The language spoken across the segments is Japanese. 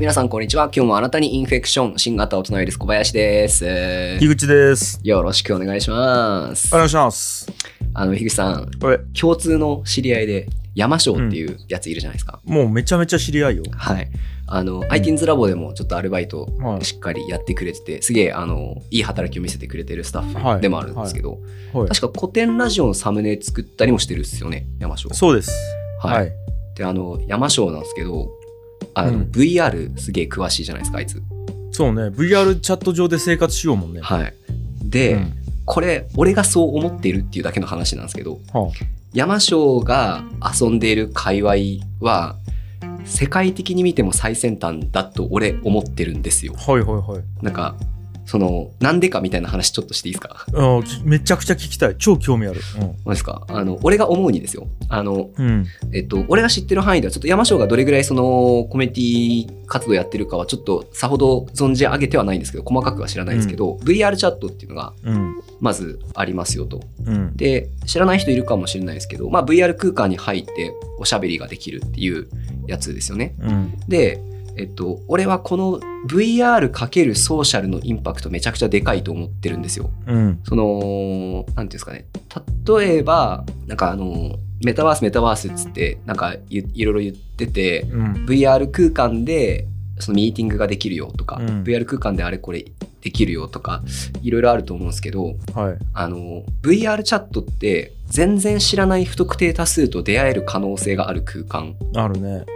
皆さんこんにちは。今日もあなたにインフェクション、新型大人ウイルス小林です。樋口です。よろしくお願いしますお。願いします。あの、樋口さん、これ、共通の知り合いで、山椒っていうやついるじゃないですか。もうめちゃめちゃ知り合いよ。はい。あの、ITINS ラボでもちょっとアルバイトはいしっかりやってくれてて、すげえ、あの、いい働きを見せてくれてるスタッはいフでもあるんですけど、はい。確か古典ラジオのサムネ作ったりもしてるっすよね、山椒。そうです。はい。はい。で、あの、山椒なんですけど、あの、うん VR すげえ詳しいじゃないですか、あいつ。そうね。VR チャット上で生活しようもんね。はい。で、うんこれ、俺がそう思っているっていうだけの話なんですけど、は山椒が遊んでいる界隈は、世界的に見ても最先端だと俺思ってるんですよ。あ、はいはいはい。なんか、その、なんでかみたいな話ちょっとしていいですか？あきめちゃくちゃ聞きたい。超興味ある。何ですか？あの、俺が思うにですよ。あの、うん。うん。えっと、俺が知ってる範囲では、ちょっと山椒がどれぐらいそのコメディ活動やってるかは、ちょっとさほど存じ上げてはないんですけど、細かくは知らないんですけど、VR チャットっていうのが、うん。まずありますよと。うん。で、知らない人いるかもしれないですけど、まあ、VR 空間に入っておしゃべりができるっていうやつですよね。うん。で、えっと、俺はこの VR× ソーシャルのインパクトめちゃくちゃでかいと思ってるんですよ。うん。その、なんていうんですかね。例えば、なんかあの、メタバースメタバースっつって、なんかいいろいろ言ってて、うん。VR 空間でそのミーティングができるよとか、うん VR 空間であれこれできるよとか、いろいろあると思うんですけど、はい。あの、VR チャットって全然知らない不特定多数と出会える可能性がある空間。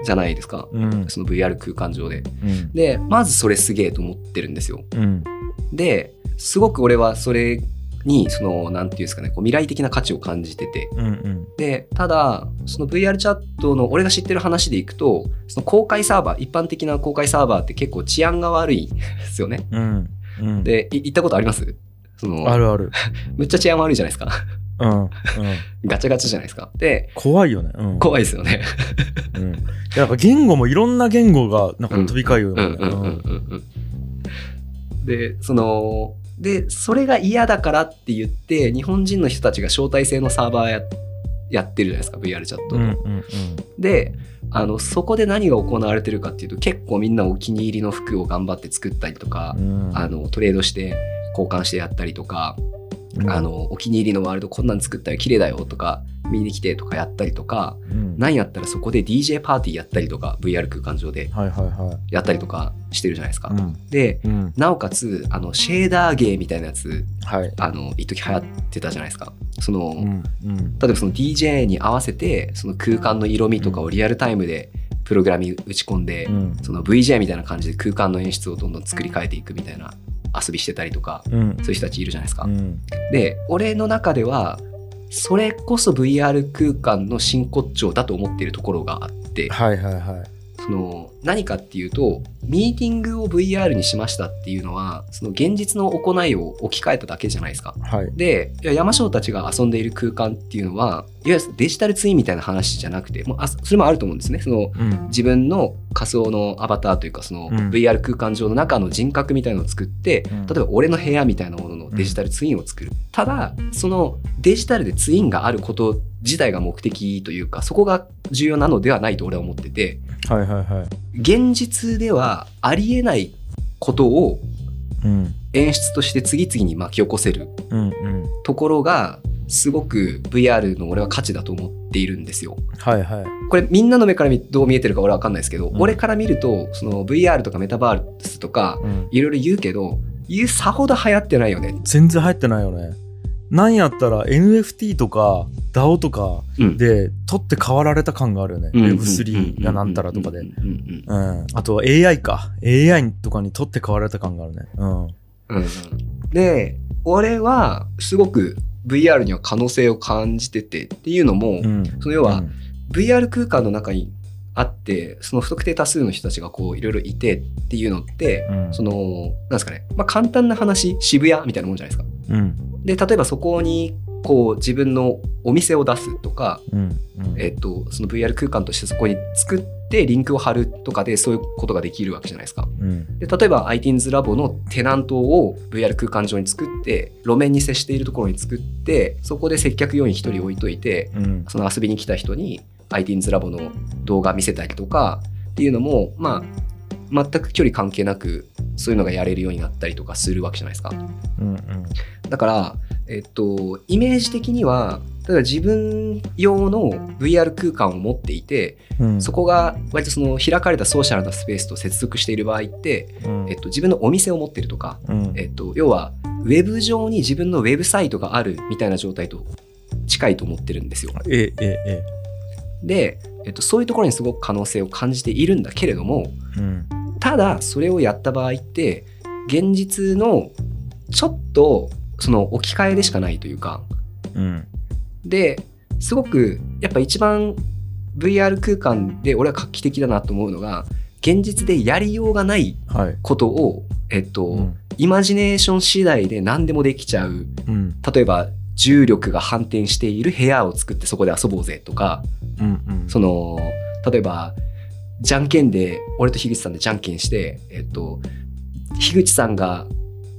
じゃないですか。うん。その VR 空間上で。うん。で、まずそれすげえと思ってるんですよ。うん。で、すごく俺はそれに、その、なんていうんですかね、こう未来的な価値を感じてて。うん。うん。で、ただ、その VR チャットの俺が知ってる話でいくと、その公開サーバー、一般的な公開サーバーって結構治安が悪いんですよね。うん。うん。で、い行ったことあります？その、あるある。むっちゃ治安悪いじゃないですか。うん。うん。ガチャガチャじゃないですか。で、怖いよね。うん。怖いですよね。うん。いやなんか言語もいろんな言語がなんか飛び交うよね。で、その、で、それが嫌だからって言って、日本人の人たちが招待制のサーバーややってるじゃないですか、VR チャットの。うんうんで、あの、そこで何が行われてるかっていうと、結構みんなお気に入りの服を頑張って作ったりとかう、ん。あの、トレードして交換してやったりとか、うんあ、の、お気に入りのワールドこんなん作ったら綺麗だよとか、見に来てとかやったりとか、うんなんやったらそこで DJ パーティーやったりとか、VR 空間上でやったりとかしてるじゃないですか。い。うん。で、うん。なおかつ、あの、シェーダーゲーみたいなやつ、はい。あの、一時流行ってたじゃないですか。その。例えばその DJ に合わせて、その空間の色味とかをリアルタイムでプログラミング打ち込んで、うん。その VJ みたいな感じで空間の演出をどんどん作り変えていくみたいな遊びしてたりとか、うん。そういう人たちいるじゃないですか。うん。で、俺の中では、それこそ VR 空間の真骨頂だと思っているところがあって、はいはいはい。その何かっていうとミーティングを VR にしましたっていうのはその現実の行いを置き換えただけじゃないですか。はい。で山椒たちが遊んでいる空間っていうのはいわゆるデジタルツインみたいな話じゃなくてもうあそれもあると思うんですね。そのうん。自分の仮想のアバターというかそのうん VR 空間上の中の人格みたいなのを作って、うん例えば俺の部屋みたいなもののデジタルツインを作る、ただそのデジタルでツインがあること自体が目的というかそこが重要なのではないと俺は思っててはいはいはい。現実ではありえないことをうん。演出として次々に巻き起こせるうんうん。ところがすごく VR の俺は価値だと思っているんですよ。はいはい。これみんなの目から見どう見えてるか俺は分かんないですけど、うん俺から見るとその VR とかメタバースとかうん。いろいろ言うけど言うさほど流行ってないよね。全然入ってないよね。なんやったら NFT とか DAO とかうんで取って代わられた感があるよね。うん Web3 やなんたらとかでう。ん。あとは AI か。AI とかに取って代わられた感があるね。うん。うんうんで俺はすごく VR には可能性を感じててっていうのも、うん。その要は、うん VR 空間の中にあってその不特定多数の人たちがこういろいろいてっていうのって、うんそのなんですかね、まあ、簡単な話渋谷みたいなもんじゃないですか。うん。で例えばそこにこう自分のお店を出すとか、うん。うん。えっと、その VR 空間としてそこに作ってリンクを貼るとかでそういうことができるわけじゃないですか。うん。で例えば ITINS ラボのテナントを VR 空間上に作って路面に接しているところに作ってそこで接客要員1人置いといてうん。その遊びに来た人に ITINS ラボの動画見せたりとかっていうのもまあ全く距離関係なくそういうのがやれるようになったりとかするわけじゃないですか。うんだから、えっと、イメージ的には例えば自分用の VR 空間を持っていて、うん。そこが割とその開かれたソーシャルなスペースと接続している場合って、うん。えっと、自分のお店を持ってるとか、うん。えっと、要はウェブ上に自分のウェブサイトがあるみたいな状態と近いと思ってるんですよ。ええええで、えっと、そういうところにすごく可能性を感じているんだけれどもうんただそれをやった場合って現実のちょっとその置き換えでしかないというかうんですごくやっぱ一番 VR 空間で俺は画期的だなと思うのが現実でやりようがないはい。ことを、えっとうん。イマジネーション次第で何でもできちゃう。うん。例えば重力が反転している部屋を作ってそこで遊ぼうぜとかうんうん。その例えばじゃんけんで俺と樋口さんでじゃんけんして、えっと、樋口さんが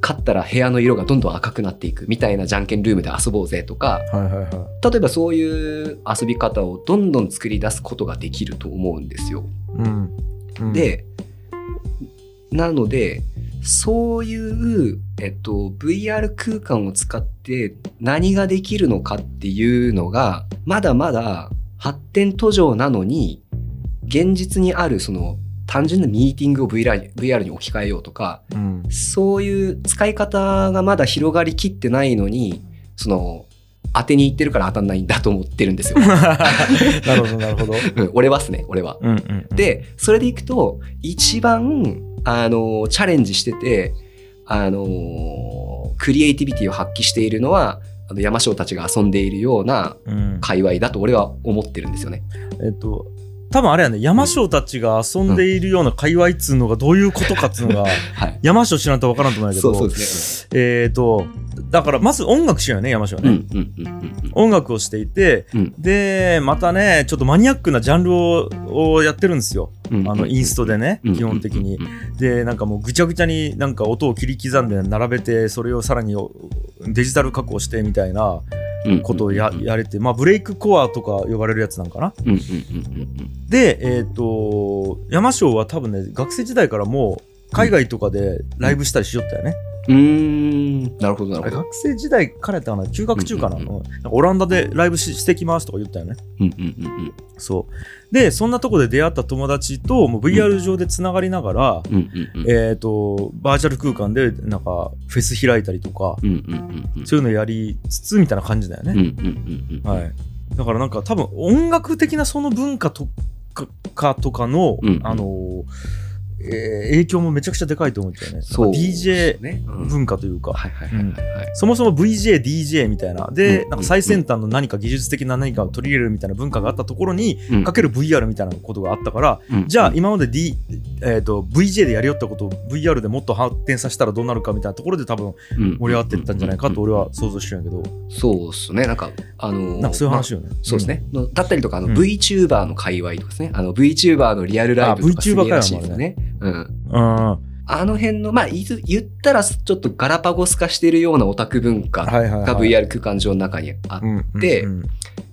勝ったら部屋の色がどんどん赤くなっていくみたいなじゃんけんルームで遊ぼうぜとかはいはいはい。例えばそういう遊び方をどんどん作り出すことができると思うんですよ。うん。うん。でなのでそういう、えっと、VR 空間を使って何ができるのかっていうのがまだまだ発展途上なのに現実にあるその単純なミーティングを VR に VR に置き換えようとかうんそういう使い方がまだ広がりきってないのにその当てにいってるから当たんないんだと思ってるんですよ。なるほどなるほどうん俺はっすね俺は。うんうんうんでそれでいくと一番あのチャレンジしててあのクリエイティビティを発揮しているのはあの山椒たちが遊んでいるようなうん界隈だと俺は思ってるんですよね。えっと多分あれやね山椒たちが遊んでいるような界隈っつうのがどういうことかっつうのが はい。山椒知らんとわからんと思うんやけどそうそうですえっとだからまず音楽しようよね山椒はね。うね、んうんうんうん音楽をしていてうんでまたねちょっとマニアックなジャンルををやってるんですようん。あのインストでねうん基本的に。でなんかもうぐちゃぐちゃになんか音を切り刻んで並べてそれをさらにデジタル加工してみたいなことをややれてまあブレイクコアとか呼ばれるやつなんかな。でえっ、と山椒は多分ね学生時代からもう海外とかでライブしたりしよったよね、うん。うーん。なるほどなるほど。学生時代からやったかな？中学中かな,、うんうんうんなオランダでライブししてきますとか言ったよね。うんうんうんそう。でそんなとこで出会った友達ともう VR 上でつながりながら、うんうんうん。うんえっ、とバーチャル空間でなんかフェス開いたりとかうんうんうんうん。そういうのやりつつみたいな感じだよね、うんうんうんうんはい。だからなんか多分音楽的なその文化とかかとかの、うん。あのーえー影響もめちゃくちゃでかいと思うんだよね。そう DJ 文化というか、はいはいはいはい。はい。そもそも VJ、DJ みたいな、で、うん。なんか最先端の何か技術的な何かを取り入れるみたいな文化があったところに、うん。かける VR みたいなことがあったから、うん。じゃあ今まで、D えー、と VJ でやりよったことを VR でもっと発展させたらどうなるかみたいなところで多分うん。盛り上がっていったんじゃないかと俺は想像してるんやけど、そうっすね。なんか、あのーなんかそういう話まよね。あそうですね。のだったりとか、あの、うん。VTuber の界隈とかですね。あの、VTuber のリアルライブとかあすげえらしいですよね。うん。うん。うん。あの辺の、まあ、言ったらちょっとガラパゴス化してるようなオタク文化。が VR 空間上の中にあって、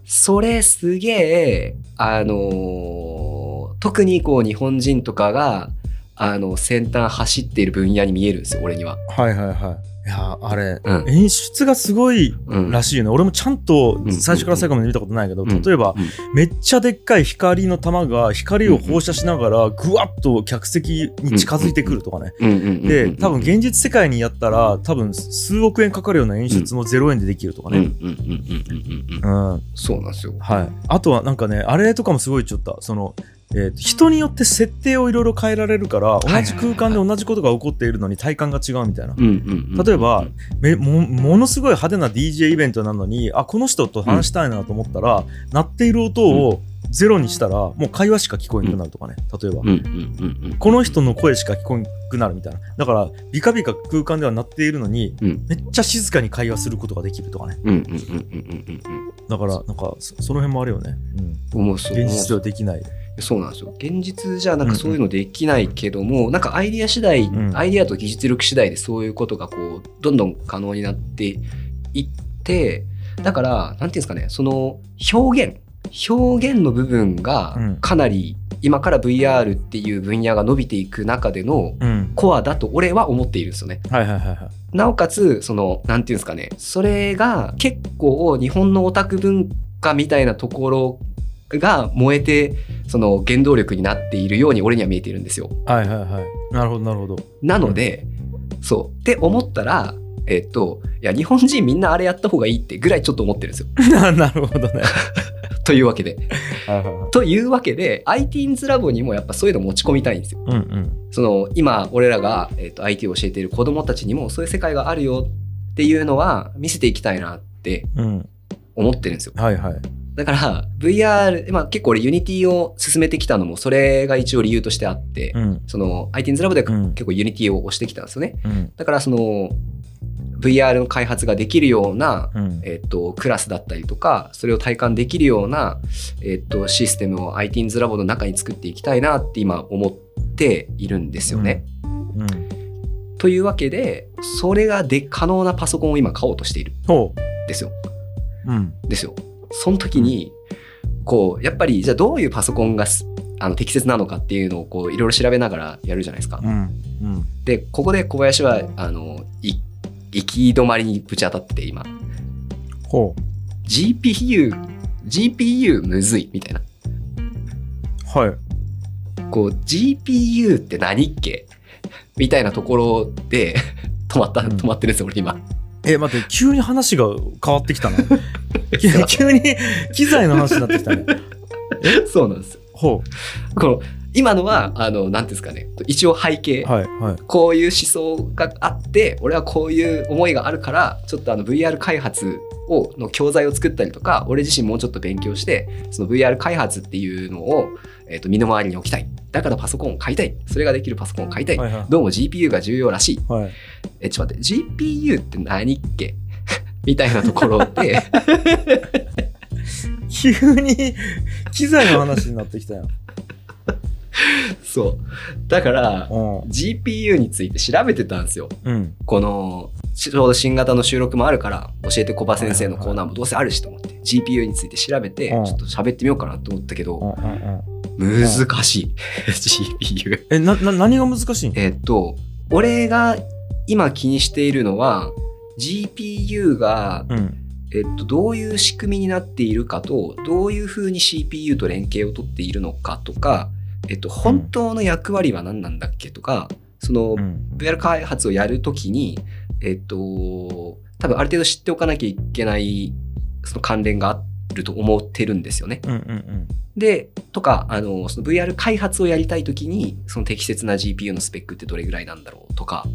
それすげえ、あのー特にこう日本人とかが、あの、先端走っている分野に見えるんですよ、俺には。はいはいはい。いやあれ、うん。演出がすごいうん。らしいよね。俺もちゃんとうん。最初から最後まで見たことないけど、うん。例えば、うん。めっちゃでっかい光の玉が光を放射しながらぐわっと客席に近づいてくるとかね。うん。うん。うん。うん。で、多分現実世界にやったら多分数億円かかるような演出も0円でできるとかうん。うん。ね。うん。うん。うん。うん。うん。そうなんですよ。はい。あとはなんかね、あれとかもすごいちょっと、その、えー人によって設定をいろいろ変えられるから、同じ空間で同じことが起こっているのに体感が違うみたいな。うんうんうん例えば、めもものすごい派手な DJ イベントなのにあこの人と話したいなと思ったら、鳴っている音をゼロにしたらもう会話しか聞こえなくなるとかね。例えば、うんうんうんうん。この人の声しか聞こえなくなるみたいな。だからビカビカ空間では鳴っているのにうん。めっちゃ静かに会話することができるとかね。うんうんうんうんうんだからなんかそその辺もあるよね、うん、現実ではできないそうなんですよ。現実じゃなんかそういうのできないけども、なんかアイディア次第、ん。アイディアと技術力次第でそういうことがこうどんどん可能になっていってだからなんていうんですかねその表現表現の部分がうん。かなり今から VR っていう分野が伸びていく中でのうん。コアだと俺は思っているんですよね。はいはいはいはい。なおかつそのなんていうんですかねそれが結構日本のオタク文化みたいなところが燃えてその原動力になっているように俺には見えているんですよ。はいはいはいなるほどなるほどなので、そうって思ったらえっといや日本人みんなあれやった方がいいってぐらいちょっと思ってるんですよ。な なるほどね というわけで。というわけで IT's ラボにもやっぱそういうの持ち込みたいんですよ。うんうんその今俺らが、えっと IT を教えている子どもたちにもそういう世界があるよっていうのは見せていきたいなってうん思ってるんですよ。はいはいだから VR、まあ、結構俺 Unity を進めてきたのもそれが一応理由としてあって、うんその IT's ラボでうん結構 Unity を押してきたんですよね。うんだからその VR の開発ができるようなうんえっと、クラスだったりとかそれを体感できるような、えっと、システムを IT's ラボの中に作っていきたいなって今思っているんですよね。うんというわけでそれがで可能なパソコンを今買おうとしているほんですよ。ですよ。その時にこうやっぱりじゃあどういうパソコンがすあの適切なのかっていうのをこういろいろ調べながらやるじゃないですか。うんうんでここで小林はあのい行き止まりにぶち当たってて今ほ GPU GPU むずいみたいな。うはいこう GPU って何っけ？みたいなところで止まったうん止まってるんですよ俺今。え待って急に話が変わってきたな。急急に機材の話になってきたね。そうなんですよ。ほこの今のはあの何ていうんですかね。一応背景、うはいはい。こういう思想があって俺はこういう思いがあるからちょっとあの VR 開発をの教材を作ったりとか俺自身もうちょっと勉強してその VR 開発っていうのを、えー、と身の回りに置きたい。だからパソコンを買いたい。それができるパソコンを買いたい、はいはい。どうも GPU が重要らしい。はい。えちょっと待って。GPU って何っけ？みたいなところで。急に機材の話になってきたよそう。だからうん。GPU について調べてたんですよ。うん。このちょうど新型の収録もあるから教えてコバ先生のコーナーもどうせあるしと思って。GPU について調べてちうん。ょっと喋ってみようかなと思ったけど。うんうんうん難しい。GPU えなな何が難しいんえっと俺が今気にしているのは GPU がうん。えっと、どういう仕組みになっているかとどういうふうに CPU と連携を取っているのかとか、えっと、本当の役割は何なんだっけとかそのうん。VR 開発をやるときに、えっと、多分ある程度知っておかなきゃいけないその関連があると思ってるんですよね。うんうんでとかあのその VR 開発をやりたいときにその適切な GPU のスペックってどれぐらいなんだろうとか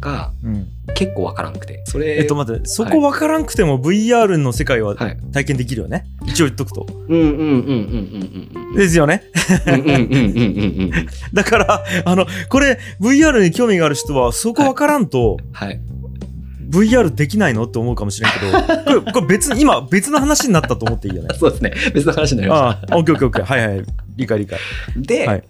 がうん。うん結構わからなくてそれえっと待ってそこ分からんくても VR の世界ははい。体験できるよね？一応言っとくと。うんうんうんうんうんうんですよね？うんうんうんうんうんうん だからあのこれ VR に興味がある人はそこ分からんとはい VR できないの？って思うかもしれんけどこれこれ別に今別の話になったと思っていいよね？そうですね。別の話になりまああオッケーオッケーオッケー。はいはい理解理解。したで、はい。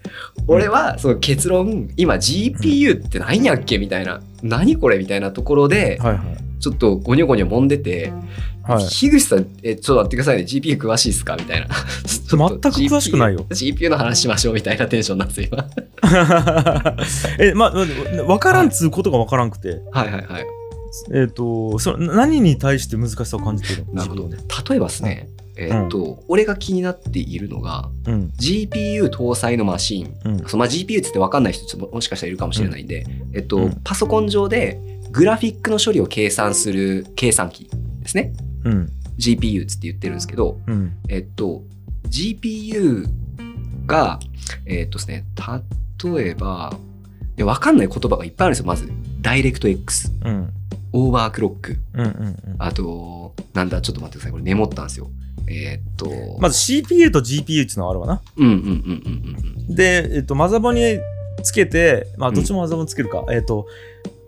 俺はその結論今 GPU って何やっけみたいな何これみたいなところではいはい。ちょっとゴニョゴニョ揉んでてはい。樋口さんえちょっと待ってくださいね。GPU 詳しいっすかみたいな。全く詳しくないよ。GPU, の話しましょうみたいなテンションなんですよ今。えまあ分からんっつうことが分からんくて。はいはいはいえっ、とその何に対して難しさを感じてるの？なるほど。自例えばですね、えーっと、俺が気になっているのがうん。GPU 搭載のマシン。うん。そのまあ GPU って言って分かんない人もしかしたらいるかもしれないんで、えっと、うん。パソコン上でグラフィックの処理を計算する計算機ですね。うん。GPU つって言ってるんですけど、うん。えっと、GPU が、えっとですね、例えば、分かんない言葉がいっぱいあるんですよ、まず。ダイレクト X、うんオーバークロック、うんうんうんあと、なんだ、ちょっと待ってください、これメモったんですよ。えっと、まず CPU と GPU っていうのがあるわなうんうんうんうんうんで、えっと、マザボにつけて、まあ、どっちもマザボにつけるか。えっと、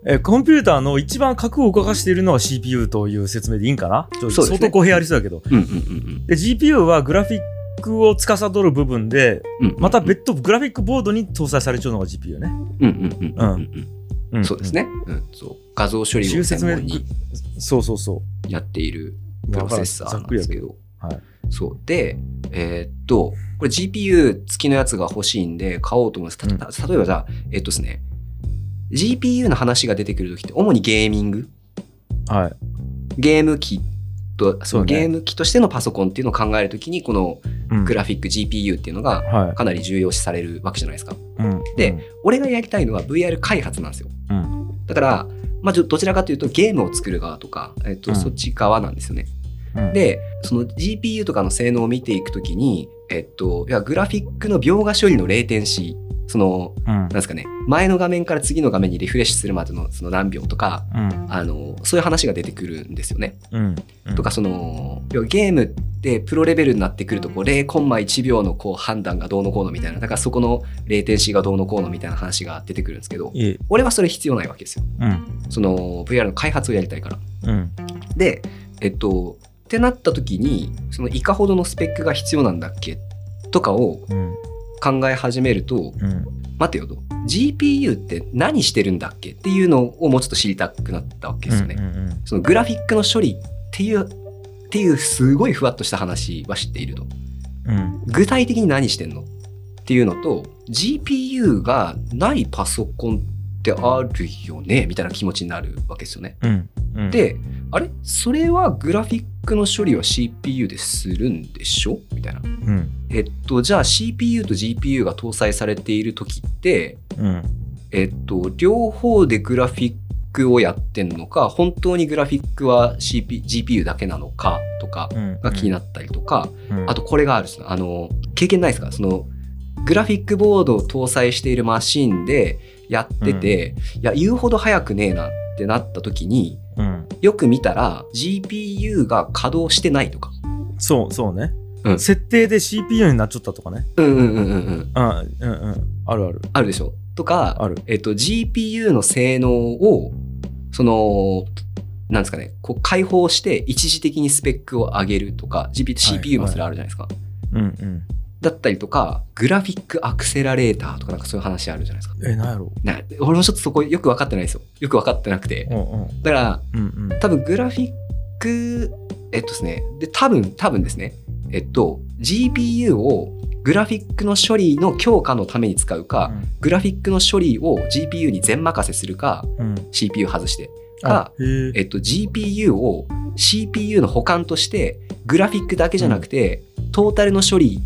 えーコンピューターの一番核を動かしているのは CPU という説明でいいんかな？ね相当語弊ありそうだけど。うん。うんうんうんで、GPU はグラフィックを司る部分で、うんうん。また別途グラフィックボードに搭載されちゃうのが GPU ね。うんうんうんうんうんうん。んそうです。ね。うん、そう。画像処理を専門にそうそうそやっているう。プロセッサーなんですけど。はいそう。で、えーっと、これ GPU 付きのやつが欲しいんで買おうと思います。た例えばじゃあ、えーっとですね、GPU の話が出てくるときって、主にゲーミング？はい。ゲーム機と、そのゲーム機としてのパソコンっていうのを考えるときに、このうんグラフィック GPU っていうのがはい。かなり重要視されるわけじゃないですか。うんで、俺がやりたいのは VR 開発なんですよ。うん。だから、まあ、どちらかというとゲームを作る側とか、えっとうんそっち側なんですよね。うん、で、その GPU とかの性能を見ていくときに、えっと、いやグラフィックの描画処理のレイテンシー、その、うんなんですかね、前の画面から次の画面にリフレッシュするまでのその何秒とか、うんあの、そういう話が出てくるんですよね。うんうんとか、その、ゲームってプロレベルになってくると、こう、0コンマ1秒のこう判断がどうのこうのみたいな、だからそこのレイテンシーがどうのこうのみたいな話が出てくるんですけど。俺はそれ必要ないわけですよ。うん。その VR の開発をやりたいから。うん。で、えっと、ってなった時に、そのいかほどのスペックが必要なんだっけ？とかをうん。考え始めると、うん。待てよと。GPU って何してるんだっけっていうのをもうちょっと知りたくなったわけですよね。うんうんそのグラフィックの処理っていう、っていうすごいふわっとした話は知っていると。うん。具体的に何してんのっていうのと、GPU がないパソコンってあるよねみたいな気持ちになるわけですよね。うん。うん、で、あれ？それはグラフィックの処理は CPU でするんでしょ？みたいな。うん。えっと、じゃあ CPU と GPU が搭載されている時って、うん。えっと、両方でグラフィックをやってんのか、本当にグラフィックは CP GPU だけなのかとかうん。が気になったりとか、うん、あとこれがあるんですよあの、経験ないですか？その、グラフィックボードを搭載しているマシンでやってて、いや、言うほど速くねえなってなった時に、うん。よく見たら GPU が稼働してないとか。そう、そうね。うん設定で CPU になっちゃったとかね。うんうんうんうんうん。うん、うん、うん。あるある。あるでしょとか、ある。えっと、GPU の性能を、その、なんですかね、こう解放して一時的にスペックを上げるとか、GP CPU もそれあるじゃないですか。うん、うん。だったりとか、グラフィックアクセラレーターとかなんかそういう話あるじゃないですか。え、なんやろ？な俺もちょっとそこよく分かってないですよ。よく分かってなくて。うん、うん。だから、うん、うん。多分グラフィック、えっとですね、で、多分、多分ですね、えっと、GPU をグラフィックの処理の強化のために使うか、グラフィックの処理を GPU に全任せするか、うん。CPU 外して、あか。えっと、GPU を CPU の補完として、グラフィックだけじゃなくて、トータルの処理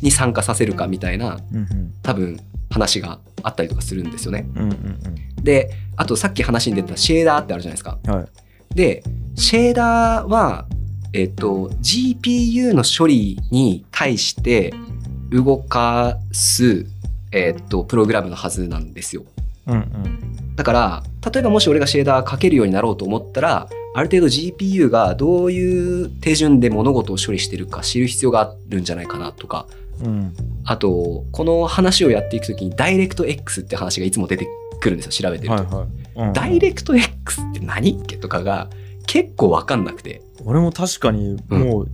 に参加させるかみたいな、うん、うん。多分、話があったりとかするんですよね。うん、うん、で、あとさっき話に出たシェーダーってあるじゃないですか。うん。はい。で、シェーダーは、えっと、GPU の処理に対して動かす、えっと、プログラムのはずなんですよ。うん、うん。だから、例えばもし俺がシェーダーかけるようになろうと思ったら、ある程度 GPU がどういう手順で物事を処理してるか知る必要があるんじゃないかなとか、うん。あと、この話をやっていくときに、ダイレクト X って話がいつも出てくるんですよ、調べてると。はい、はい。うんダイレクト X って何？っけとかが結構わかんなくて。俺も確かにうんもう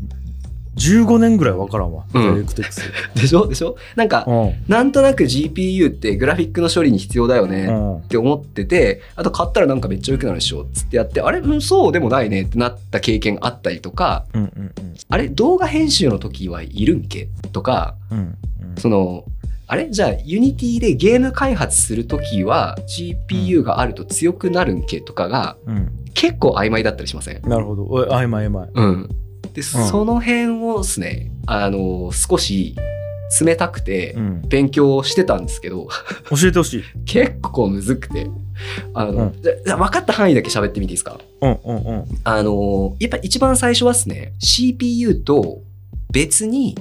15年ぐらいわからんわ、うん。でしょ？でしょ？なんか、うん。なんとなく GPU ってグラフィックの処理に必要だよねうん。って思ってて、あと買ったらなんかめっちゃ良くなるでしょ？つってやって、あれ？うん、そうでもないねってなった経験あったりとか、うんうんあれ？動画編集の時はいるんけ？とか、うんうん。その、あれ？じゃあ Unity でゲーム開発する時は GPU があると強くなるんけ？とかがうん。結構曖昧だったりしません？なるほど。曖昧曖昧。うん。で、その辺をですね、あの、少し冷たくてうん勉強してたんですけど、教えてほしい。結構むずくて、あの、うんじゃ分かった範囲だけ喋ってみていいですか？うんうんうん。あの、やっぱ一番最初はですね、CPU と別に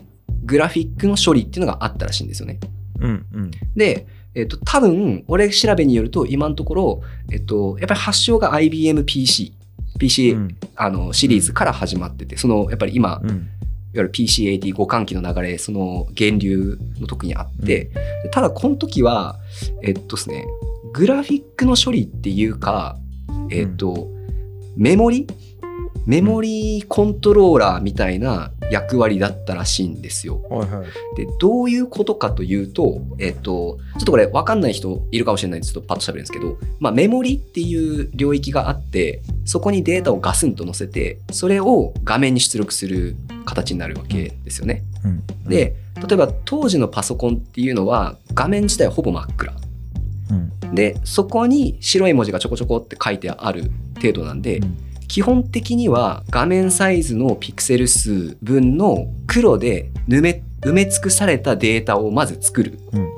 グラフィックの処理っていうのがあったらしいんですよね。うんうん。で、えっと、多分、俺調べによると、今のところ、えっと、やっぱり発祥が IBM PC、うん。あの、シリーズから始まってて、その、やっぱり今、うん。いわゆる PC80 互換機の流れ、その源流の特にあって、でただこの時は、えっとですね、グラフィックの処理っていうか、えっと、メモリ？メモリコントローラーみたいな役割だったらしいんですよ。はいはい。で、どういうことかというと、えっと、ちょっとこれ分かんない人いるかもしれないんですけど、パッと喋るんですけど、まあ、メモリっていう領域があって、そこにデータをガスンと載せて、それを画面に出力する形になるわけですよね。うん、で、例えば当時のパソコンっていうのは画面自体はほぼ真っ暗。うん、で、そこに白い文字がちょこちょこって書いてある程度なんで、うん基本的には画面サイズのピクセル数分の黒で埋め埋め尽くされたデータをまず作る。うん、うん、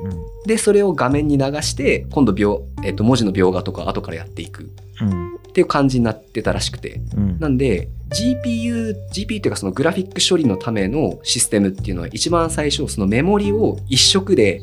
で、それを画面に流して、今度描、えっと、文字の描画とか後からやっていくうん、っていう感じになってたらしくて。うん、なんで、GPU、GPU っていうかそのグラフィック処理のためのシステムっていうのは一番最初、そのメモリを一色で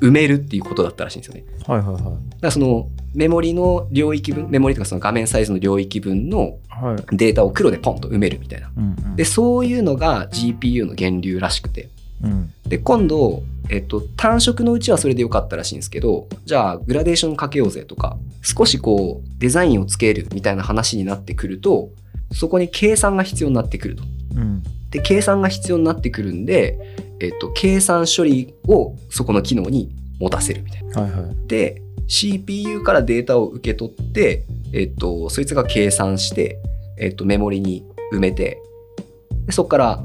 埋めるっていうことだったらしいんですよね。はいはいはい。だからそのメモリの領域分、メモリとかその画面サイズの領域分のはい。データを黒でポンと埋めるみたいな。うん、うんで、そういうのが GPU の源流らしくて。うん、で、今度、えっと、単色のうちはそれでよかったらしいんですけど、じゃあ、グラデーションかけようぜとか、少しこう、デザインをつけるみたいな話になってくると、そこに計算が必要になってくると。うん、で、計算が必要になってくるんで、えっと、計算処理をそこの機能に持たせるみたいな。はいはい。で、CPU からデータを受け取って、えっと、そいつが計算して、えっと、メモリに埋めて、でそこから、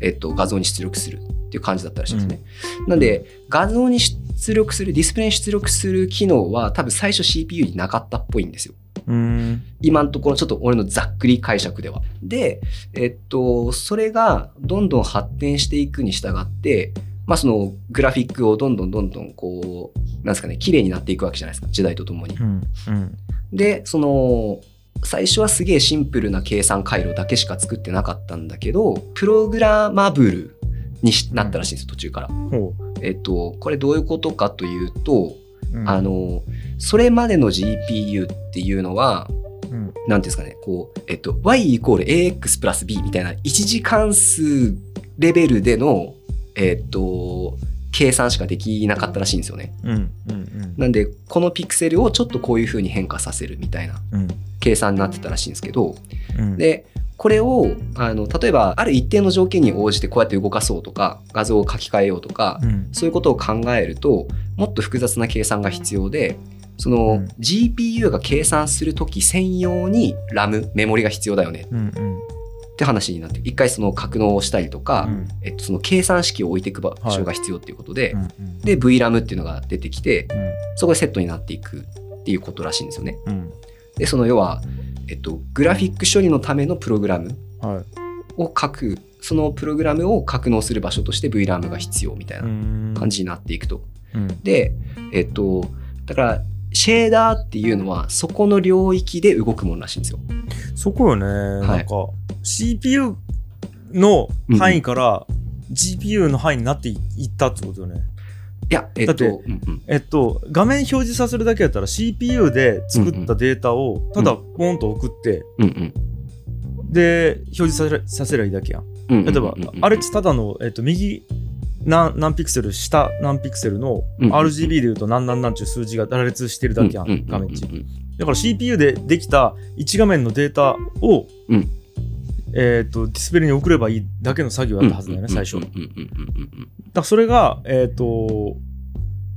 えっと、画像に出力するっていう感じだったらしいんですね。なんで、画像に出力する、ディスプレイに出力する機能は多分最初 CPU になかったっぽいんですよ。うん、今のところちょっと俺のざっくり解釈では。で、えっと、それがどんどん発展していくに従って、まあそのグラフィックをどんどんどんどんこう、なんですかね、綺麗になっていくわけじゃないですか、時代とともに。うん、うん、で、その、最初はすげえシンプルな計算回路だけしか作ってなかったんだけど、プログラマブルにしなったらしいんですよ、途中から。ほえっと、これどういうことかというと、う。うんあ、の、それまでの GPU っていうのは、うん、なんていうんですかね、こう、えっと、y イコール ax プラス b みたいな一次関数レベルでの、えっと、計算しかできなかったらしいんですよね。うん、うん、うん、なんで、このピクセルをちょっとこういう風に変化させるみたいなうん、計算になってたらしいんですけど、うん、で、これを、あの、例えば、ある一定の条件に応じてこうやって動かそうとか、画像を書き換えようとか、うん、そういうことを考えると、もっと複雑な計算が必要で、その、うん。GPU が計算するとき専用に RAM、メモリが必要だよね。うん、うん、って話になって、一回その格納をしたりとか、うん。えっと、その計算式を置いていく場所が必要っていうことで、うん、で、VRAM っていうのが出てきて、うん、そこでセットになっていくっていうことらしいんですよね。うん、で、その要は、えっと、グラフィック処理のためのプログラムはい。を書く、そのプログラムを格納する場所として VRAM が必要みたいな感じになっていくと。うん、で、えっと、だから、シェーダーっていうのはそこの領域で動くものらしいんですよ。そこよね、なんか CPU の範囲から GPU の範囲になっていったってことよね。いや、えっと、だってうんうん。えっと、画面表示させるだけやったら CPU で作ったデータをただポンと送って、うんうん。で、表示させさせりゃいいだけやん。うんうん例えば、あれってただの、えっと、右何何ピクセル、下何ピクセルのうん RGB で言うと何何何ちゅう数字が羅列してるだけやうん画面値だから CPU でできた1画面のデータを、うんえっと、ディスプレイに送ればいいだけの作業だったはずだよね、最初。だからそれが、えっと、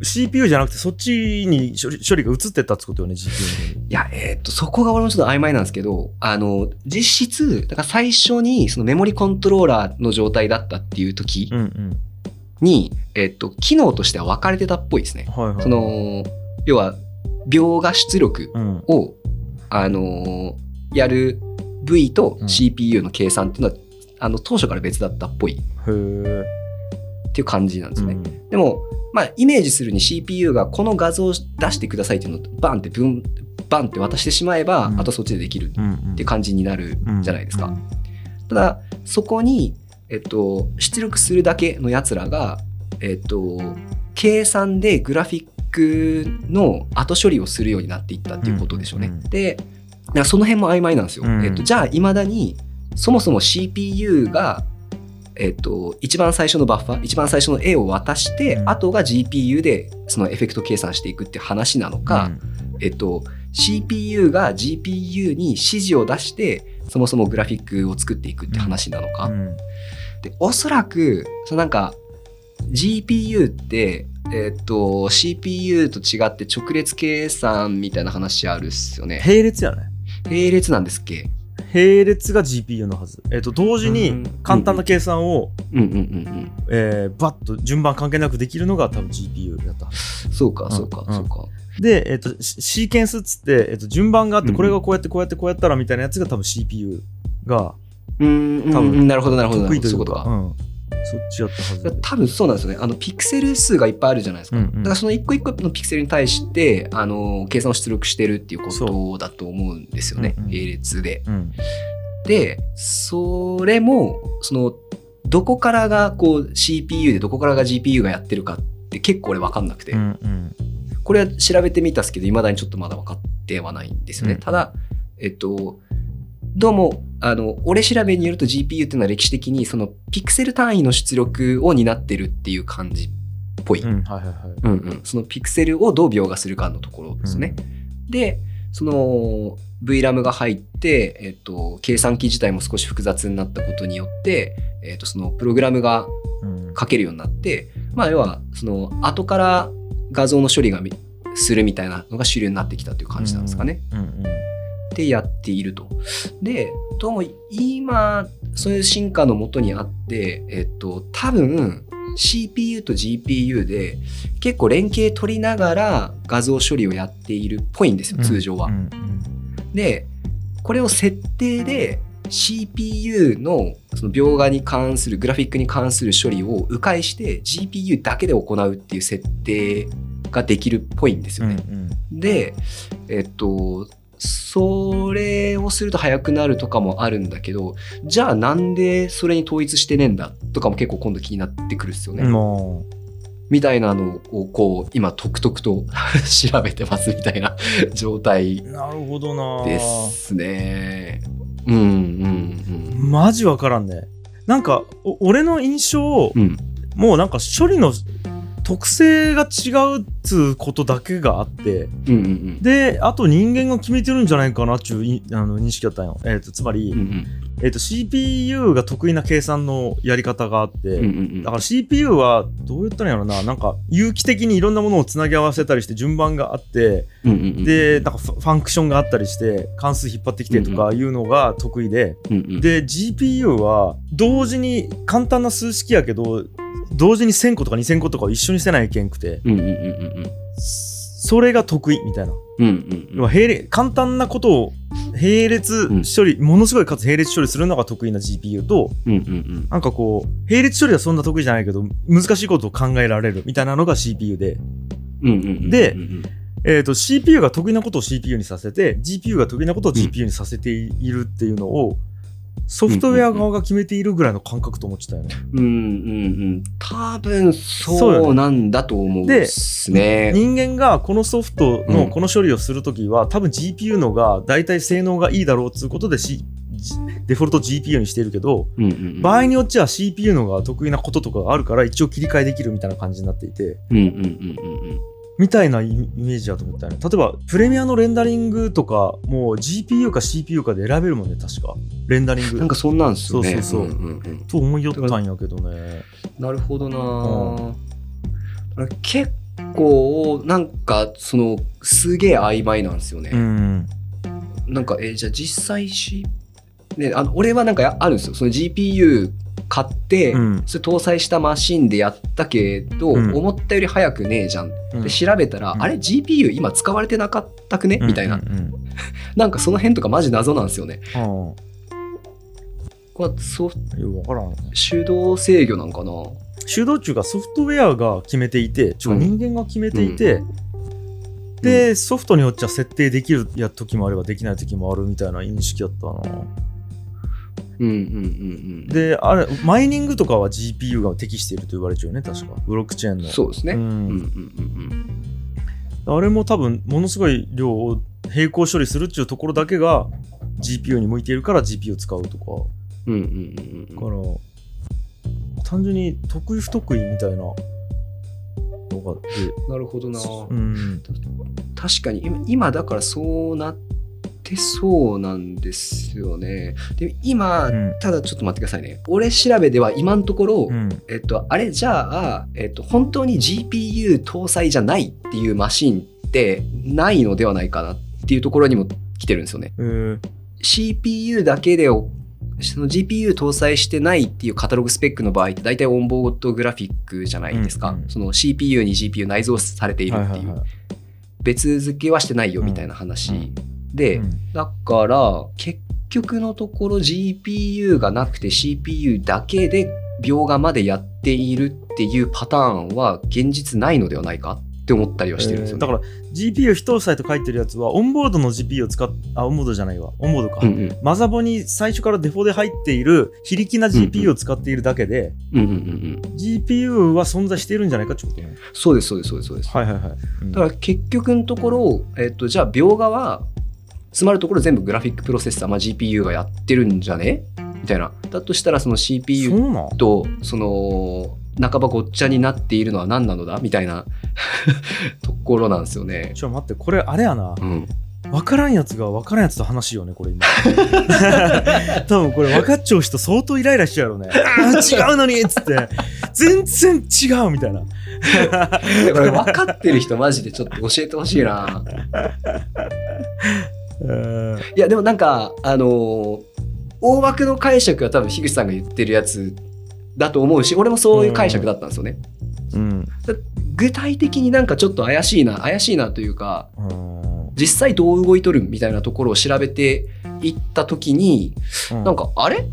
CPU じゃなくてそっちに処理処理が移ってったってことよね、GPU に。いや、えっと、そこが俺もちょっと曖昧なんですけど、あの、実質、だから最初にそのメモリコントローラーの状態だったっていう時うんうん。に、えっと、機能としては分かれてたっぽいですね。はいはい。そ、の、要は、描画出力うん。を、あのーやる V とうん CPU の計算っていうのは、あの、当初から別だったっぽいっ。ていう感じなんですね。うんでも、まあ、イメージするに CPU がこの画像を出してくださいっていうのをバンってブン、バンって渡してしまえば、うんあとそっちでできるっていう感じになるじゃないですか。うんただ、そこに、えっと、出力するだけのやつらが、えっと、計算でグラフィックの後処理をするようになっていったっていうことでしょうね。で、だからその辺も曖昧なんですよ。うん。えっと、じゃあ、いまだに、そもそも CPU が、えっと、一番最初のバッファー、一番最初の絵を渡して、うん。後が GPU でそのエフェクト計算していくって話なのか、えっと、CPU が GPU に指示を出して、そもそもグラフィックを作っていくって話なのか。うん。でおそらくそのなんか GPU ってえっと CPU と違って直列計算みたいな話あるっすよね。並列やね並列なんですっけ？並列が GPU のはず。えっ、と、同時に簡単な計算を、バッと順番関係なくできるのが多分 GPU やった。そうかそうかうん。そうか。で、えっ、と、シシーケンスっつって、えっ、と、順番があって、うん。これがこうやってこうやってこうやったらみたいなやつが多分 CPU がうーん多分うん。なるほどなるほどな得意というか、うん。そっちやったはず。多分そうなんですよね。あのピクセル数がいっぱいあるじゃないですか、うんうん。だからその一個一個のピクセルに対してあの計算を出力してるっていうことだと思うんですよね。そううんうん。並列で。うん。でそれもそのどこからがこう CPU でどこからが GPU がやってるかって結構俺分かんなくて、うんうん。これは調べてみたんですけどいまだにちょっとまだ分かってはないんですよね、うん。ただえっとどうもあの俺調べによると GPU っていうのは歴史的にそのピクセル単位の出力を担ってるっていう感じっぽい、うん、はいはいはい。うんうん、そのピクセルをどう描画するかのところですね。でその VRAM が入って、えっと、計算機自体も少し複雑になったことによって、えっと、そのプログラムがうん。うん。書けるようになって、まあ、要はその後から画像の処理がみするみたいなのが主流になってきたという感じなんですかね。うんうん。でやっていると。でどうも今そういう進化のもとにあって、えっと、多分 CPU と GPU で結構連携取りながら画像処理をやっているっぽいんですよ通常は。うんうんでこれを設定で CPU のその描画に関するグラフィックに関する処理を迂回して GPU だけで行うっていう設定ができるっぽいんですよね。うんうんでえっとそれをすると速くなるとかもあるんだけどじゃあなんでそれに統一してねえんだとかも結構今度気になってくるっすよね。もみたいなのをこう今とくとくと調べてますみたいな 状態うなるほどなですね。うんうんマジわからんねなんかお俺の印象うん。うんもうなんか処理の特性が違うっつうことだけがあってうんうんであと人間が決めてるんじゃないかなっちゅういあの認識だったんよ、えー、とつまり、うんうん。えー、と CPU が得意な計算のやり方があって、うんうんだから CPU はどう言ったらいいんやろな。なんか有機的にいろんなものをつなぎ合わせたりして順番があってうんうんでなんかファファンクションがあったりして関数引っ張ってきてとかいうのが得意で、うんうん。で GPU は同時に簡単な数式やけど同時に1000個とか2000個とかを一緒にせないけんくてうんうんうんうんそれが得意みたいな。うんうん要は並列簡単なことを並列処理、ものすごいかつ並列処理するのが得意な GPU とうんうんうん。なんかこう並列処理はそんな得意じゃないけど難しいことを考えられるみたいなのが CPU で、うんうんうんでうんうん。えー、と CPU が得意なことを CPU にさせて GPU が得意なことを GPU にさせているっていうのを、ソフトウェア側が決めているぐらいの感覚と思ってたよね。うんうん。うん多分そうなんだと思うでですね。人間がこのソフトうん。のこの処理をするときは、多分 GPU のが大体性能がいいだろうっていうことで、C、デフォルト GPU にしているけど、うんうんうん。場合によっちゃ CPU のが得意なこととかがあるから一応切り替えできるみたいな感じになっていて、うんうんうんうんみたいなイイメージだと思ったよね。例えば、プレミアのレンダリングとか、もう GPU か CPU かで選べるもんね、確か。レンダリング。うんなんかそんなんですよね。そうそうそうんんうんと思いよったんやけどね。なるほどなぁ、結構なんかそのすげえ曖昧なんですよね。うん。なんかえじゃあ実際し、ね、あの俺はなんかあるんですよその GPU 買って、うん。それ搭載したマシンでやったけど、うん。思ったより早くねえじゃん、うん。で調べたら、うん。あれ GPU 今使われてなかったくね、みたいな。うん。うん。なんかその辺とかマジ謎なんですよね。うん。これそうああよくわからん。手動制御なんかな？手動中がソフトウェアが決めていて、人間が決めていて、で、ソフトによっちゃ設定できるや時もあればできない時もあるみたいな認識だったな。うんうんうんうん。で、あれ、マイニングとかは GPU が適していると言われちゃうよね、確か。ブロックチェーンの。そうですね。ううんんうんうんあれも多分、ものすごい量を並行処理するっていうところだけが GPU に向いているから GPU を使うとか。うん。うんうんから、単純に得意不得意みたいなのがで、なるほどな。うん。確かに今今だからそうなっってそうなんですよね。で今、うんただちょっと待ってくださいね。俺調べでは今のところ、うんえっと、あれじゃあ、えっと、本当に GPU 搭載じゃないっていうマシンってないのではないかなっていうところにも来てるんですよね。えー CPU だけでおその GPU 搭載してないっていうカタログスペックの場合って大体オンボードグラフィックじゃないですか。うんうんその CPU に GPU 内蔵されているっていう、別付けはしてないよみたいな話、うんで、うん。だから結局のところ GPU がなくて CPU だけで描画までやっているっていうパターンは現実ないのではないかって思ったりはしてるんですよ、ね。えーだから GPU 非搭載と書いてるやつはオンボードの GPU を使っあオンボードじゃないわ。オンボードか、うんうん。マザボに最初からデフォで入っている非力な GPU を使っているだけで、うんうん。うんうん GPU は存在しているんじゃないかってことね。そうですそうですそうですそうです。はいはいはい、うん。だから結局のところ、えっと、じゃあ描画はつまるところ全部グラフィックプロセッサー、まあ、GPU がやってるんじゃね？みたいな。だとしたらその CPU とその半ばごっちゃになっているのは何なのだ？みたいな ところなんですよね。ちょ待ってこれあれやな。うん、分からんやつが分からんやつと話しようねこれ今。多分これ分かっちゃう人相当イライラしちゃうやろね。あー違うのにっつって。全然違うみたいな。これ分かってる人マジでちょっと教えてほしいな。えーいやでもなんかあのー大枠の解釈は多分樋口さんが言ってるやつだと思うし俺もそういう解釈だったんですよね。うん。具体的になんかちょっと怪しいな怪しいなというかうん。実際どう動いとるみたいなところを調べていった時になんかあれ？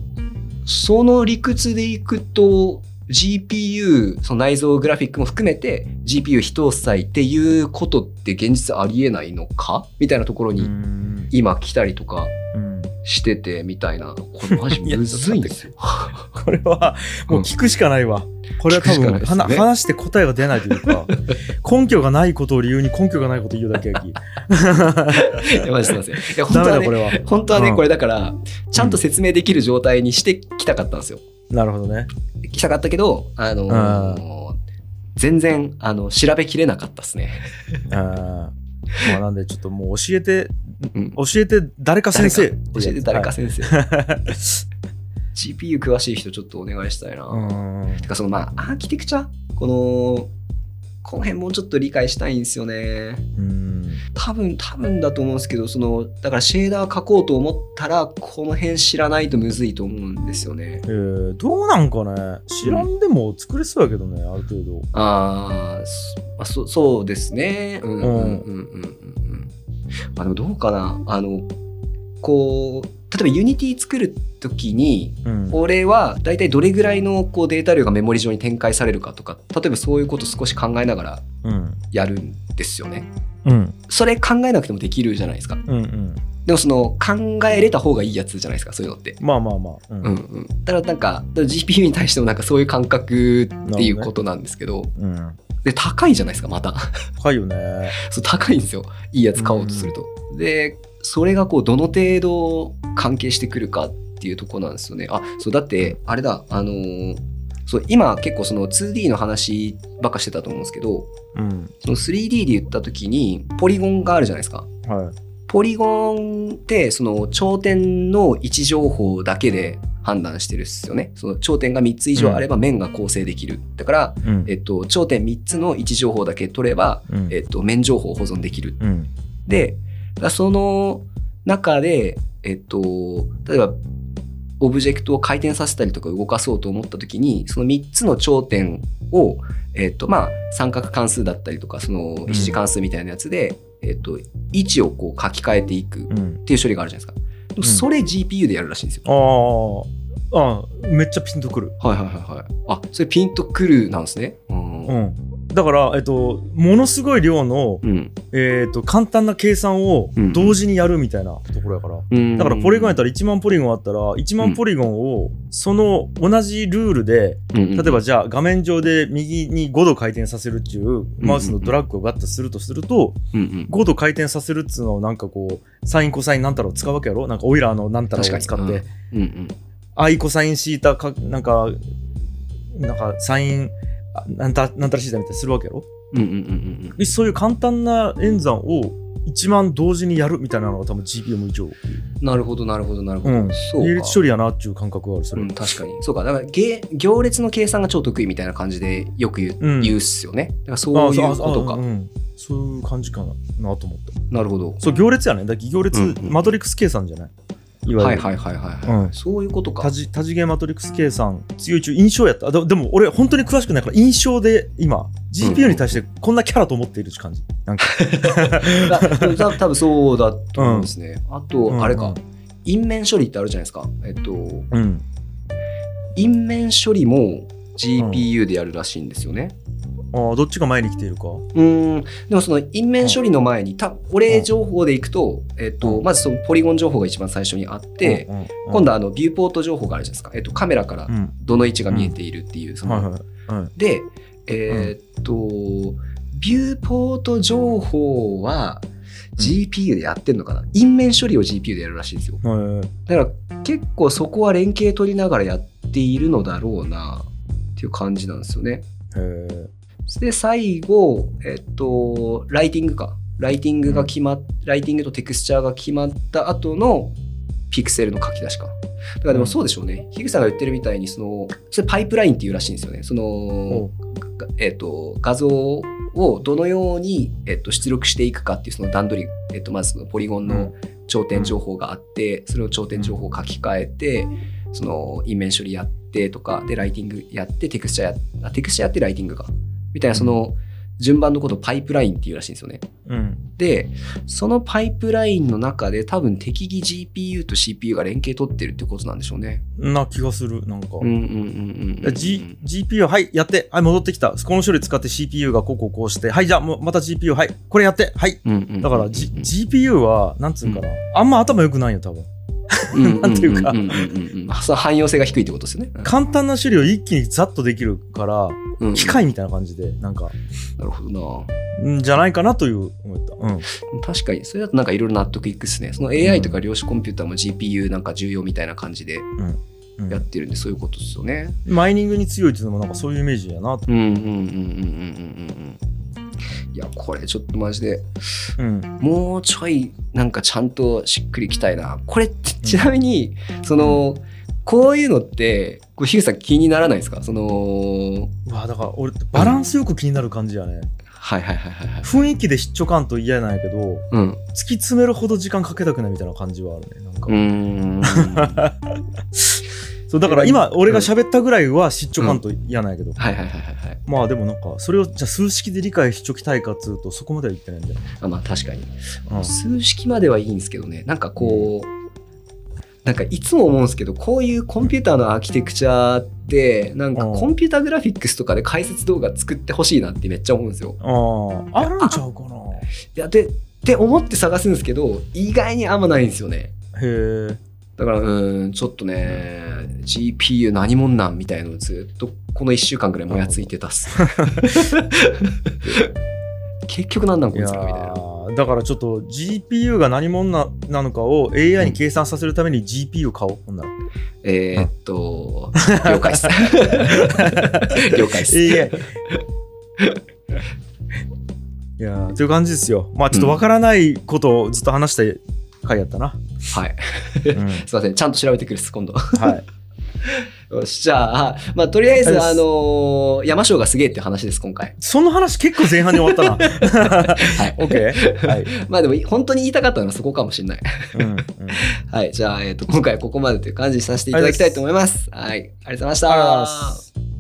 その理屈でいくと GPU その内蔵グラフィックも含めて GPU 非搭載っていうことって現実ありえないのか？みたいなところうにん今来たりとかうんしててみたいなこれマジむずいんですよ。これはもう聞くしかないわ。これは多分、ね話して答えが出ないというか、根拠がないことを理由に根拠がないことを言うだけやき。いやマジすいません。いや本当はねこれは。本当はね、うんこれだからちゃんと説明できる状態にしてきたかったんですよ。なるほどね。きたかったけど、あのー全然あの調べきれなかったですね。あーまあなんで、ちょっともう教えて、うん教えて誰か先生。教えて誰か先生。はい GPU 詳しい人ちょっとお願いしたいな。うんてかそのまあアーキテクチャ？このこの辺もうちょっと理解したいんですよね。うん多分多分だと思うんですけどそのだからシェーダー書こうと思ったらこの辺知らないとむずいと思うんですよねえ。ーどうなんかね？知らんでも作れそうやけどね、ある程度。ああそそうですね。うんうんうんうんうんうん。あでもどうかな？あのこう例えばユニティ作る時にうん俺は大体どれぐらいのこうデータ量がメモリ上に展開されるかとか例えばそういうこと少し考えながらうんやるんですよね。うんそれ考えなくてもできるじゃないですか。うんうんでもその考えれた方がいいやつじゃないですかそういうのって。まあまあまあ。うんうんうん、だからなんか GPU に対してもなんかそういう感覚っていうことなんですけどうんで高いじゃないですかまた高いよね。そう高いんですよいいやつ買おうとすると。でそれがこうどの程度関係してくるかっていうところなんですよね。あそうだってあれだあのーそう今結構その 2D の話ばっかしてたと思うんですけどうん。その 3D で言った時にポリゴンがあるじゃないですか。はい。ポリゴンってその頂点の位置情報だけで判断してるっすよね。その頂点が3つ以上あれば面が構成できる。だから、うんえっと、頂点3つの位置情報だけ取れば、うんえっと、面情報を保存できる。うんで、その中で、えっと、例えば、オブジェクトを回転させたりとか動かそうと思った時に、その3つの頂点を、えっと、まあ、三角関数だったりとか、その一次関数みたいなやつで、えっと、位置をこう書き換えていくっうん。ていう処理があるじゃないですか。でもそれ GPU でやるらしいんですよ。ああ、ああ、めっちゃピンとくる。はいはいはいはい。あ、それピンとくるなんですね。うん。うん。だから、えっと、ものすごい量の、うん。えっと、簡単な計算をうん同時にやるみたいなところやから。うんだから、ポリゴンやったら1万ポリゴンあったら、1万ポリゴンを、その同じルールで、例例えばじゃあ画面上で右に5度回転させるっていうマウスのドラッグをガッとするとすると、うんうん、5度回転させるっつうのをなんかこう、サインコサインなんたらを使うわけやろ？なんかオイラーのなんたらを使って、うんうん。アイコサインシータか、なんか、なんかサイン、あなんたなんたらシータみたいにするわけやろ？うんうんうんでそういう簡単な演算を1万同時にやるみたいなのが多分 GPU 向上。うん。なるほどなるほどなるほど。うん。そうか。並列処理やなっていう感覚がある、それ。うん、確かに。そうか。だから、げ行列の計算が超得意みたいな感じでよく言う,、うん言うっすよね。だからそういうことか。うん。そういう感じかなと思った。なるほど。そう、行列やね。だ行列、うんうんマトリックス計算じゃない。いわゆる。はいはいはいはいはい。うんそういうことか多。次多次元マトリックス計算強い中印象やったあででも俺本当に詳しくないから印象で今 GPU に対してこんなキャラと思っている感じなんか 多分そうだと思うんですね。あと、うんあれかうん。因面処理ってあるじゃないですか。えっと、うん因面処理も GPU でやるらしいんですよね。ああどっちが前に来ているか。うん。でもその因面処理の前に、た俺情報でいくと、えっと、うん。まずそのポリゴン情報が一番最初にあって、今度はあのビューポート情報があるじゃないですか。えっと、カメラからうん。どの位置が見えているっていう、そので、えーっと、ビューポート情報は GPU でやってんのかな、因面処理を GPU でやるらしいんですよ。はいだから結構そこは連携取りながらやっているのだろうなってい。う感じなんですよね。へえで、最後、えっと、ライティングか。ライティングが決まっ、ライティングとテクスチャーが決まった後のピクセルの書き出しか。だからでもそうでしょうね。樋口さんが言ってるみたいに、その、それパイプラインっていうらしいんですよね。そのえっと、画像をどのように、えっと、出力していくかっていうその段取り、えっと、まずそのポリゴンの頂点情報があって、それを頂点情報を書き換えて、その因面処理やってとか、で、ライティングやって、テクスチャーやあテクスチャーやってライティングか。みたいな、その順番のことをパイプラインっていうらしいんですよね。うん。で、そのパイプラインの中で多分適宜 GPU と CPU が連携取ってるってことなんでしょうね。な気がするなんか、GPU はいやって。はい戻ってきた。この処理使って CPU がこうこうこうして。はいじゃあもうまた GPU はいこれやって。はい。うんうんうんうんだから、G、GPU はなんつうかな、あんま頭良くないよ多分。うん なんていうか、汎用性が低いってことですよね。簡単な処理を一気にざっとできるから、機械みたいな感じで、なんか。なるほどな。んじゃないかなという思った。確かに、それだとなんかいろいろ納得いくっすね。その AI とか量子コンピューターも GPU なんか重要みたいな感じで。やってるんで、そういうことですよね。マイニングに強いっていうのもなんかそういうイメージやなと。うんうんうんうんうんうんうん。いや、これちょっとマジで、うんもうちょいなんかちゃんとしっくりきたいな。これちちなみに、その、こういうのって、こうヒューさん気にならないですか？その、うわだから俺バランスよく気になる感じやね、はいはいはいはいはい。雰囲気で出張感と嫌なんやけどうん。突き詰めるほど時間かけたくないみたいな感じはあるねなんか、うーん。そうだから今俺が喋ったぐらいは出張感と嫌なんやけど、はいはいはいはいはい。まあでもなんかそれをじゃあ数式で理解しときたいかっつうとそこまでは言ってないんじゃない、あまあ確かに。うん数式まではいいんですけどね。なんかこう、なんかいつも思うんですけど、こういうコンピューターのアーキテクチャって、なんかうんコンピューターグラフィックスとかで解説動画作ってほしいなってめっちゃ思うんですよ。あああるんちゃうかないや、で、って思って探すんですけど、意外にあんまないんですよね。へえだから、うーん、ちょっとね、GPU 何もんなんみたいのをずっとこの1週間ぐらいもやついてたっす。結局なんなんこいつらみたいな。ーだからちょっと GPU が何者ななのかを AI に計算させるために GPU 買おうほんならえーっと、了解っす。了解っす。AI いやーという感じですよまあちょっとわからないことをずっと話した回やったな、はい。うん すいません。ちゃんと調べてくるっす、今度。はい よし、じゃあ、まあ、とりあえず、はいあのー山椒がすげえって話です、今回。その話結構前半に終わったな はい。OK はい、まあでも、本当に言いたかったのはそこかもしれない。うんうんはい。じゃあ、えっ、と、今回はここまでという感じにさせていただきたいと思います。はい。ありがとうございました。